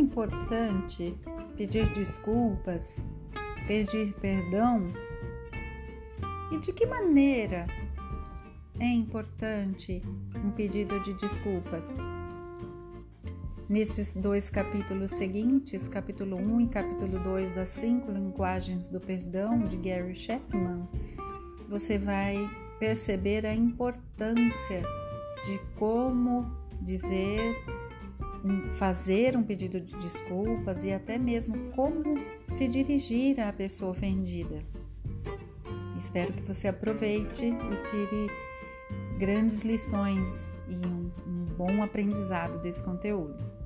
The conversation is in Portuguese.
importante pedir desculpas, pedir perdão? E de que maneira é importante um pedido de desculpas? Nesses dois capítulos seguintes, capítulo 1 e capítulo 2 das cinco linguagens do perdão de Gary Chapman, você vai perceber a importância de como dizer, fazer um pedido de desculpas e até mesmo como se dirigir à pessoa ofendida. Espero que você aproveite e tire grandes lições e um, um bom aprendizado desse conteúdo.